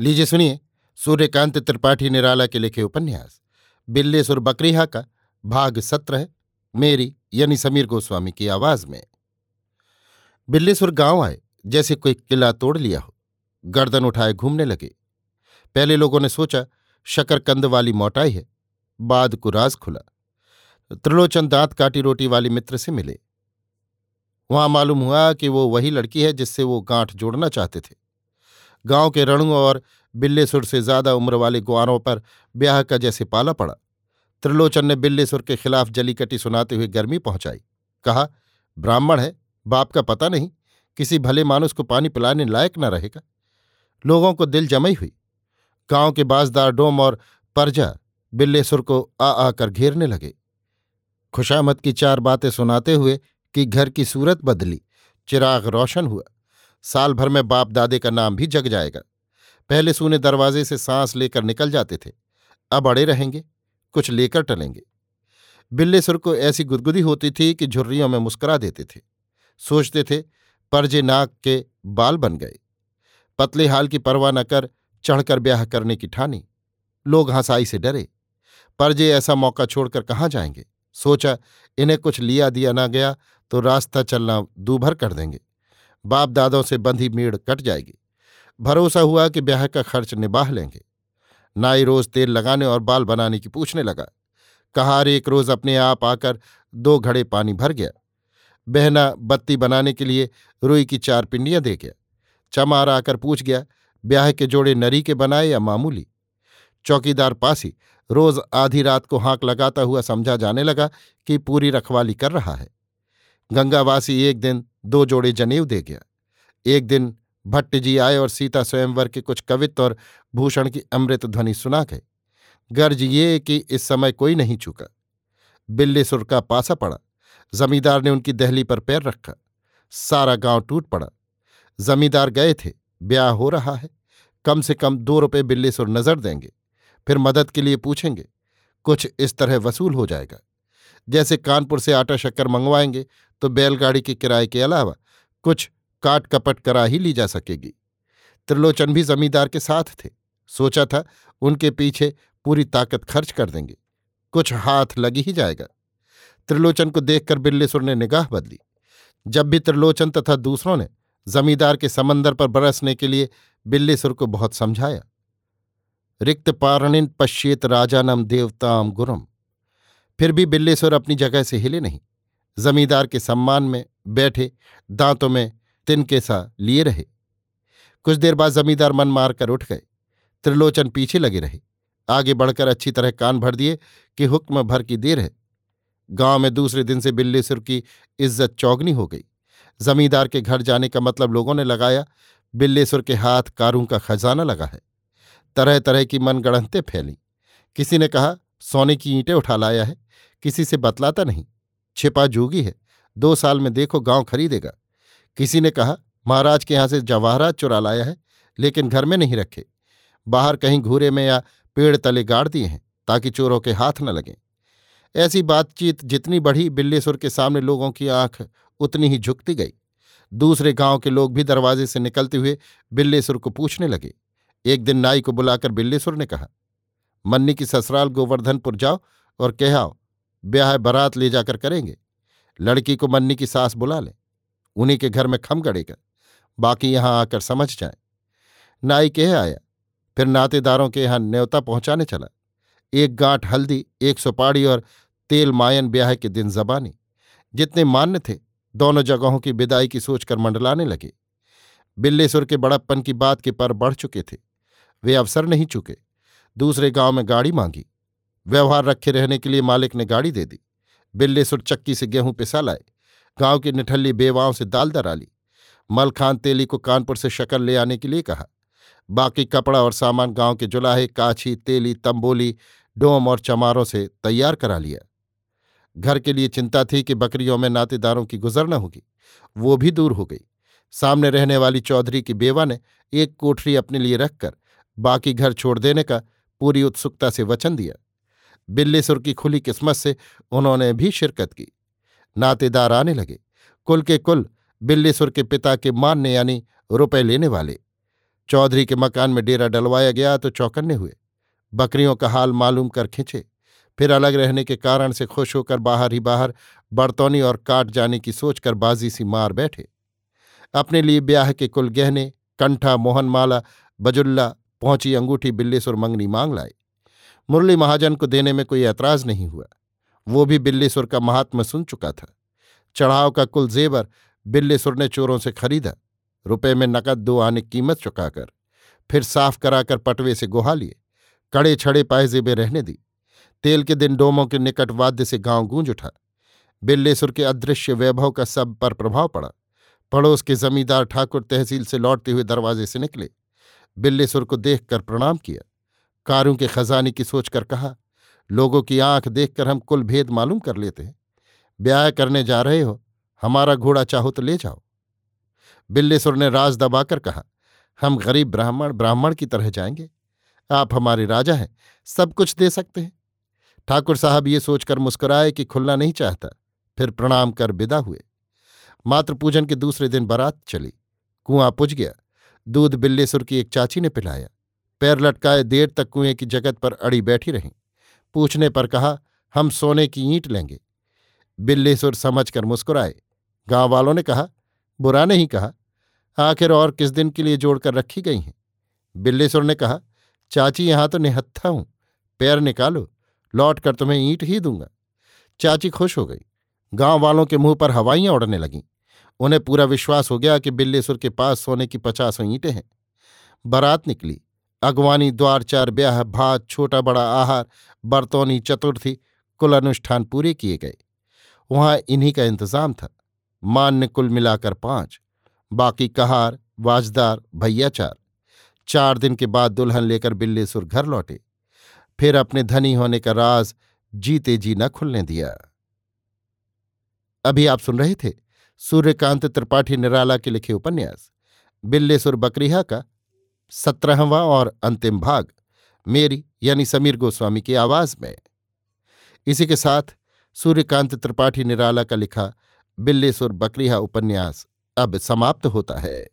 लीजिए सुनिए। सूर्यकांत त्रिपाठी निराला के लिखे उपन्यास। बिल्लेसुर बकरीहा का भाग सत्रह, मेरी यानी समीर गोस्वामी की आवाज़ में। बिल्लेसुर गाँव आए, जैसे कोई किला तोड़ लिया हो। गर्दन उठाए घूमने लगे। पहले लोगों ने सोचा, शकरकंद वाली मोटाई है, बाद को राज खुला। त्रिलोचन दांत काटी रोटी वाली मित्र से मिले। वहाँ मालूम हुआ कि वो वही लड़की है जिससे वो गांठ जोड़ना चाहते थे। गाँव के रणुओं और बिल्लेसुर से ज़्यादा उम्र वाले ग्वारों पर ब्याह का जैसे पाला पड़ा। त्रिलोचन ने बिल्लेसुर के खिलाफ जलीकटी सुनाते हुए गर्मी पहुंचाई। कहा, ब्राह्मण है, बाप का पता नहीं, किसी भले मानुस को पानी पिलाने लायक न रहेगा। लोगों को दिल जमई हुई। गाँव के बाजदार डोम और परजा बिल्लेसुर को आ आकर घेरने लगे। खुशामद की चार बातें सुनाते हुए कि घर की सूरत बदली, चिराग रोशन हुआ। साल भर में बाप दादे का नाम भी जग जाएगा। पहले सूने दरवाजे से सांस लेकर निकल जाते थे, अब अड़े रहेंगे, कुछ लेकर टलेंगे। बिल्लेसुर को ऐसी गुदगुदी होती थी कि झुर्रियों में मुस्कुरा देते थे। सोचते थे, परजे नाक के बाल बन गए। पतले हाल की परवाह न कर, चढ़कर ब्याह करने की ठानी। लोग हंसाई से डरे। परजे ऐसा मौका छोड़कर कहाँ जाएँगे? सोचा, इन्हें कुछ लिया दिया ना गया तो रास्ता चलना दूभर कर देंगे। बाप दादों से बंधी मीड़ कट जाएगी। भरोसा हुआ कि ब्याह का खर्च निबाह लेंगे। नाई रोज तेल लगाने और बाल बनाने की पूछने लगा। कहार एक रोज अपने आप आकर दो घड़े पानी भर गया। बहना बत्ती बनाने के लिए रुई की चार पिंडियाँ दे गया। चमार आकर पूछ गया, ब्याह के जोड़े नरी के बनाए या मामूली? चौकीदार पासी रोज आधी रात को हाँक लगाता हुआ समझा जाने लगा कि पूरी रखवाली कर रहा है। गंगावासी एक दिन दो जोड़े जनेऊ दे गया। एक दिन भट्ट जी आए और सीता स्वयंवर के कुछ कवित्व और भूषण की अमृत ध्वनि सुना गए गर्ज ये कि इस समय कोई नहीं चुका। बिल्ले सुर का पासा पड़ा। जमींदार ने उनकी दहली पर पैर रखा। सारा गाँव टूट पड़ा। जमींदार गए थे। ब्याह हो रहा है। कम से कम दो रुपये बिल्ली सुर नज़र देंगे। फिर मदद के लिए पूछेंगे। कुछ इस तरह वसूल हो जाएगा। जैसे कानपुर से आटा शक्कर मंगवाएँगे तो बैलगाड़ी के किराए के अलावा कुछ काट कपट करा ही ली जा सकेगी। त्रिलोचन भी जमींदार के साथ थे। सोचा था उनके पीछे पूरी ताकत खर्च कर देंगे। कुछ हाथ लगी ही जाएगा। त्रिलोचन को देखकर बिल्लेसुर ने निगाह बदली। जब भी त्रिलोचन तथा दूसरों ने जमींदार के समंदर पर बरसने के लिए बिल्लेसुर को बहुत समझाया, रिक्त पारणिन पश्येत राजानम देवताम गुरम। फिर भी बिल्लेश्वर अपनी जगह से हिले नहीं। जमींदार के सम्मान में बैठे, दांतों में तिनके सा लिए रहे। कुछ देर बाद जमींदार मन मार कर उठ गए। त्रिलोचन पीछे लगे रहे। आगे बढ़कर अच्छी तरह कान भर दिए कि हुक्म भर की देर है। गाँव में दूसरे दिन से बिल्लेसुर की इज़्ज़त चौगनी हो गई। जमींदार के घर जाने का मतलब लोगों ने लगाया। बिल्लेसुर के हाथ कारों का खजाना लगा है। तरह तरह की मनगढ़ंतें फैली। किसी ने कहा, सोने की ईंटें उठा लाया है। किसी से बतलाता नहीं। छिपा जोगी है। दो साल में देखो गाँव खरीदेगा। किसी ने कहा, महाराज के यहाँ से जवाहरात चुरा लाया है, लेकिन घर में नहीं रखे। बाहर कहीं घूरे में या पेड़ तले गाड़ दिए हैं, ताकि चोरों के हाथ न लगें। ऐसी बातचीत जितनी बढ़ी, बिल्लेसुर के सामने लोगों की आँख उतनी ही झुकती गई। दूसरे गाँव के लोग भी दरवाजे से निकलते हुए बिल्लेसुर को पूछने लगे। एक दिन नाई को बुलाकर बिल्लेसुर ने कहा, मन्नी की ससुराल गोवर्धनपुर जाओ और कह आओ ब्याह बारात ले जाकर करेंगे। लड़की को मन्नी की सास बुला ले। उन्हीं के घर में खम गड़ेगा बाकी यहाँ आकर समझ जाए। नाई कह आया। फिर नातेदारों के यहाँ न्योता पहुँचाने चला। एक गांठ हल्दी, एक सुपाड़ी और तेल मायन ब्याह के दिन जबानी। जितने मान्य थे, दोनों जगहों की विदाई की सोचकर मंडलाने लगे। बिल्लेसुर के बड़प्पन की बात के पर बढ़ चुके थे। वे अवसर नहीं चुके। दूसरे गाँव में गाड़ी मांगी। व्यवहार रखे रहने के लिए मालिक ने गाड़ी दे दी। बिल्लेसुर चक्की से गेहूँ पिसा लाए। गाँव की निठल्ली बेवाओं से दाल दरा ली। मलखान तेली को कानपुर से शक्कर ले आने के लिए कहा। बाकी कपड़ा और सामान गाँव के जुलाहे, काछी, तेली, तंबोली, डोम और चमारों से तैयार करा लिया। घर के लिए चिंता थी कि बकरियों में नातेदारों की गुजर न होगी। वो भी दूर हो गई। सामने रहने वाली चौधरी की बेवा ने एक कोठरी अपने लिए रखकर बाकी घर छोड़ देने का पूरी उत्सुकता से वचन दिया। बिल्लीसुर की खुली किस्मत से उन्होंने भी शिरकत की। नातेदार आने लगे। कुल के कुल बिल्लीसुर के पिता के मानने यानी रुपए लेने वाले। चौधरी के मकान में डेरा डलवाया गया तो चौकन्ने हुए। बकरियों का हाल मालूम कर खिंचे। फिर अलग रहने के कारण से खुश होकर बाहर ही बाहर बर्तौनी और काट जाने की सोचकर बाजी सी मार बैठे। अपने लिए ब्याह के कुल गहने, कंठा, मोहनमाला, बजुल्ला, पहुँची अंगूठी बिल्लेसुर मंगनी मांग लाए। मुरली महाजन को देने में कोई ऐतराज नहीं हुआ। वो भी बिल्लेसुर का महात्मा सुन चुका था। चढ़ाव का कुल जेवर बिल्लेसुर ने चोरों से खरीदा। रुपए में नकद दो आने कीमत चुकाकर, फिर साफ़ कराकर पटवे से गुहा लिए। कड़े छड़े पायजेबे रहने दी। तेल के दिन डोमों के निकट वाद्य से गाँव गूंज उठा। बिल्लेसुर के अदृश्य वैभव का सब पर प्रभाव पड़ा। पड़ोस के जमींदार ठाकुर तहसील से लौटते हुए दरवाजे से निकले। बिल्लेसुर को देखकर प्रणाम किया। कारों के खजाने की सोचकर कहा, लोगों की आँख देखकर हम कुल भेद मालूम कर लेते हैं। ब्याह करने जा रहे हो, हमारा घोड़ा चाहो तो ले जाओ। बिल्लेसुर ने राज दबाकर कहा, हम गरीब ब्राह्मण ब्राह्मण की तरह जाएँगे। आप हमारे राजा हैं, सब कुछ दे सकते हैं। ठाकुर साहब ये सोचकर मुस्कुराए कि खुलना नहीं चाहता, फिर प्रणाम कर विदा हुए। मातृ पूजन के दूसरे दिन बारात चली। कुआँ पुज गया। दूध बिल्लेसुर की एक चाची ने पिलाया। पैर लटकाए देर तक कुएँ की जगत पर अड़ी बैठी रहीं। पूछने पर कहा, हम सोने की ईंट लेंगे। बिल्लेसुर समझकर मुस्कुराए। गाँव वालों ने कहा, बुरा नहीं कहा। आखिर और किस दिन के लिए जोड़कर रखी गई हैं? बिल्लेसुर ने कहा, चाची यहाँ तो निहत्था हूँ। पैर निकालो लौट कर तुम्हें ईंट ही दूँगा। चाची खुश हो गई। गाँव वालों के मुँह पर हवाइयाँ उड़ने लगीं। उन्हें पूरा विश्वास हो गया कि बिल्लेसुर के पास सोने की पचासों ईंटें हैं। बारात निकली। अगवानी द्वार चार ब्याह, भात, छोटा बड़ा आहार, बर्तौनी चतुर्थी कुल अनुष्ठान पूरे किए गए। वहाँ इन्हीं का इंतज़ाम था। मान्य कुल मिलाकर पाँच। बाकी कहार, वाजदार, भैयाचार। चार दिन के बाद दुल्हन लेकर बिल्लेसुर घर लौटे। फिर अपने धनी होने का राज जीते जी न खुलने दिया। अभी आप सुन रहे थे सूर्यकांत त्रिपाठी निराला के लिखे उपन्यास बिल्लेसुर बकरीहा का सत्रहवां और अंतिम भाग, मेरी यानी समीर गोस्वामी की आवाज़ में। इसी के साथ सूर्यकांत त्रिपाठी निराला का लिखा बिल्लेसुर बकरीहा उपन्यास अब समाप्त होता है।